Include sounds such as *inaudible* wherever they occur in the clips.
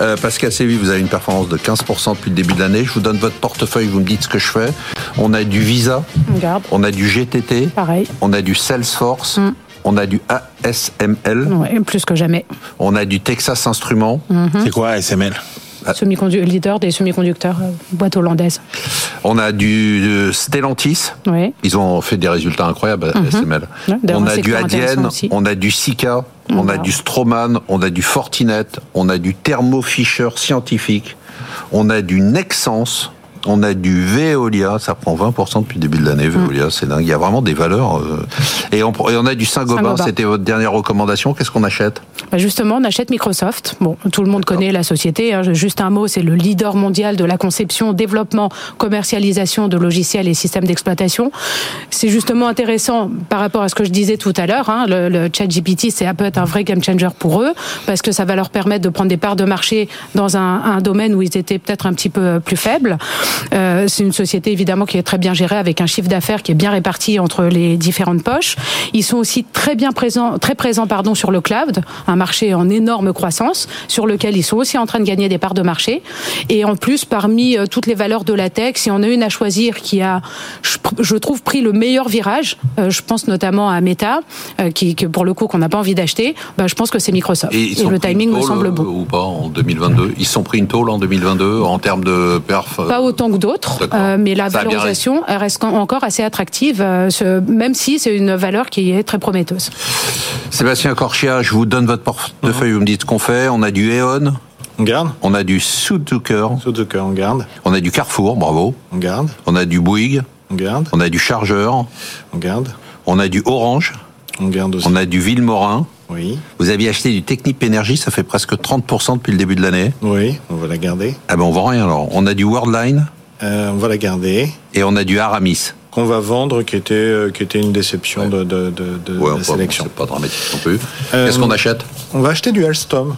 Euh, Pascal Séville, vous avez une performance de 15% depuis le début de l'année. Je vous donne votre portefeuille, vous me dites ce que je fais. On a du Visa, On garde. on a du GTT, Pareil. on a du Salesforce, Mm. on a du ASML, Ouais, plus que jamais. on a du Texas Instruments, C'est quoi ASML Ah. Leader des semi-conducteurs, euh, boîte hollandaise. on a du euh, Stellantis. Oui. Ils ont fait des résultats incroyables, ASML. Ouais, d'ailleurs, on a du Adyen, on a du Sika, on a du Stroman, on a du Fortinet, on a du Thermo Fisher Scientifique, on a du Nexans, on a du Veolia, ça prend 20% depuis le début de l'année, Veolia, c'est dingue. Il y a vraiment des valeurs. euh, Et, on, et on a du Saint-Gobain, c'était votre dernière recommandation. Qu'est-ce qu'on achète? Bah, justement, on achète Microsoft. Bon, tout le monde connaît la société. hein. Juste un mot, c'est le leader mondial de la conception, développement, commercialisation de logiciels et systèmes d'exploitation. C'est justement intéressant par rapport à ce que je disais tout à l'heure. hein. Le, le chat GPT, c'est peut être un vrai game changer pour eux parce que ça va leur permettre de prendre des parts de marché dans un, un domaine où ils étaient peut-être un petit peu plus faibles. Euh, c'est une société évidemment qui est très bien gérée avec un chiffre d'affaires qui est bien réparti entre les différentes poches. Ils sont aussi très bien présents, très présents pardon sur le cloud, un marché en énorme croissance sur lequel ils sont aussi en train de gagner des parts de marché. Et en plus, parmi euh, toutes les valeurs de la tech, si on a une à choisir qui a, je, trouve, pris le meilleur virage, euh, je pense notamment à Meta, euh, qui, pour le coup qu'on n'a pas envie d'acheter, bah, je pense que c'est Microsoft. Et, ils sont le timing me semble beau. Ou pas en 2022 Ils sont pris une tôle en 2022 en termes de perf Pas autant que d'autres, euh, mais la Ça valorisation reste en- encore assez attractive, euh, ce- même si c'est une valeur qui est très prometteuse. Sébastien Corchia, je vous donne votre portefeuille, vous me dites ce qu'on fait. On a du E.ON, On garde on a du Suzuker, Suzuki, on garde. on a du Carrefour, bravo. On garde. On a du Bouygues, On garde. on a du Chargeur, On garde. on a du Orange, On garde aussi. on a du Villemorin. Oui. Vous aviez acheté du Technip Energy, ça fait presque 30% depuis le début de l'année. Oui, on va la garder. Ah ben on vend rien alors. On a du Worldline Euh, on va la garder. et on a du Aramis. Qu'on va vendre, qui était, euh, qui était une déception de, de, de, de Ouais, la sélection. bon, c'est pas dramatique non plus. Euh, Qu'est-ce qu'on achète? On va acheter du Alstom.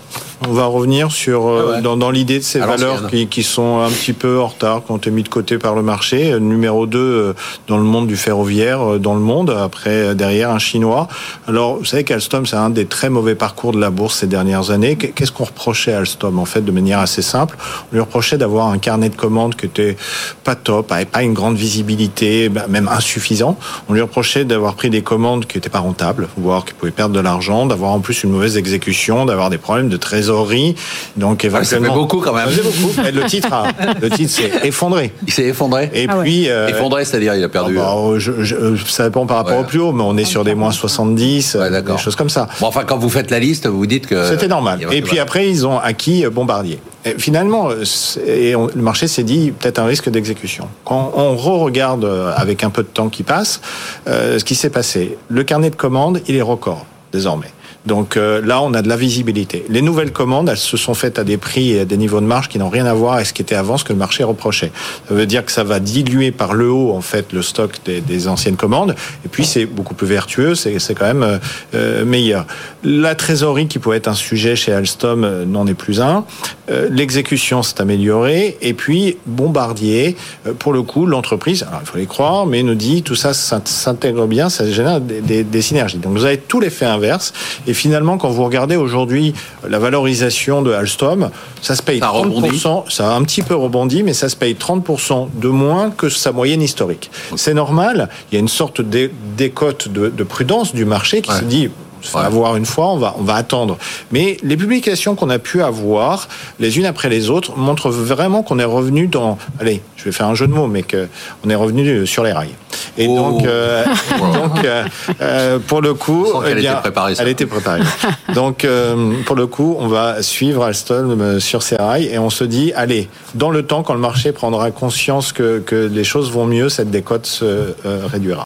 On va revenir sur euh, Ah ouais. dans, dans l'idée de ces valeurs qui, qui sont un petit peu en retard, qui ont été mis de côté par le marché. Euh, Numéro 2 euh, dans le monde du ferroviaire, dans le monde. Après, derrière, un chinois. Alors, vous savez qu'Alstom, c'est un des très mauvais parcours de la bourse ces dernières années. Qu'est- Qu'est-ce qu'on reprochait à Alstom En fait, de manière assez simple, on lui reprochait d'avoir un carnet de commandes qui était pas top, avait pas une grande visibilité, bah, même insuffisant. On lui reprochait d'avoir pris des commandes qui n'étaient pas rentables, voire qui pouvaient perdre de l'argent, d'avoir en plus une mauvaise exécution, d'avoir des problèmes de trésorerie. Donc Ouais, ça fait éventuellement, beaucoup quand même. Ça beaucoup. Le titre, a- le titre s'est effondré. Il s'est effondré Et Ah ouais. puis, euh, Effondré, c'est-à-dire il a ah perdu. bah, euh, je- je- ça dépend par rapport Ouais. au plus haut, mais on est sur des moins 70, Ouais, des choses comme ça. Bon, enfin, quand vous faites la liste, vous dites que. C'était normal. Et puis après, ils ont acquis euh, Bombardier. Et finalement, c'est- et on- le marché s'est dit peut-être un risque d'exécution. Quand on re-regarde avec un peu de temps qui passe, euh, ce qui s'est passé, le carnet de commandes, il est record désormais. Donc euh, là, on a de la visibilité. Les nouvelles commandes, elles se sont faites à des prix et à des niveaux de marge qui n'ont rien à voir avec ce qui était avant, ce que le marché reprochait. Ça veut dire que ça va diluer par le haut en fait le stock des, des anciennes commandes. Et puis c'est beaucoup plus vertueux, c'est quand même euh, euh, meilleur. La trésorerie qui pouvait être un sujet chez Alstom euh, n'en est plus un. Euh, L'exécution s'est améliorée. Et puis Bombardier, pour le coup, l'entreprise, il faut les croire, mais nous dit tout ça s'int- s'intègre bien, ça génère des, des- synergies. Donc vous avez tout l'effet inverse. Finalement, quand vous regardez aujourd'hui la valorisation de Alstom, ça se paye Ça a rebondi. 30%, ça a un petit peu rebondi, mais ça se paye 30% de moins que sa moyenne historique. C'est normal. Il y a une sorte d'é- d'écote de, de prudence du marché qui Ouais. se dit. On va voir une fois, on va, on va attendre. Mais les publications qu'on a pu avoir, les unes après les autres, montrent vraiment qu'on est revenu dans. Allez, je vais faire un jeu de mots, mais qu'on est revenu sur les rails. Et Oh. donc, euh, *laughs* donc euh, euh, pour le coup, eh bien, était préparée. Elle était préparée. *laughs* donc, euh, pour le coup, on va suivre Alstom sur ses rails et on se dit, allez, dans le temps, quand le marché prendra conscience que, que les choses vont mieux, cette décote se euh, réduira.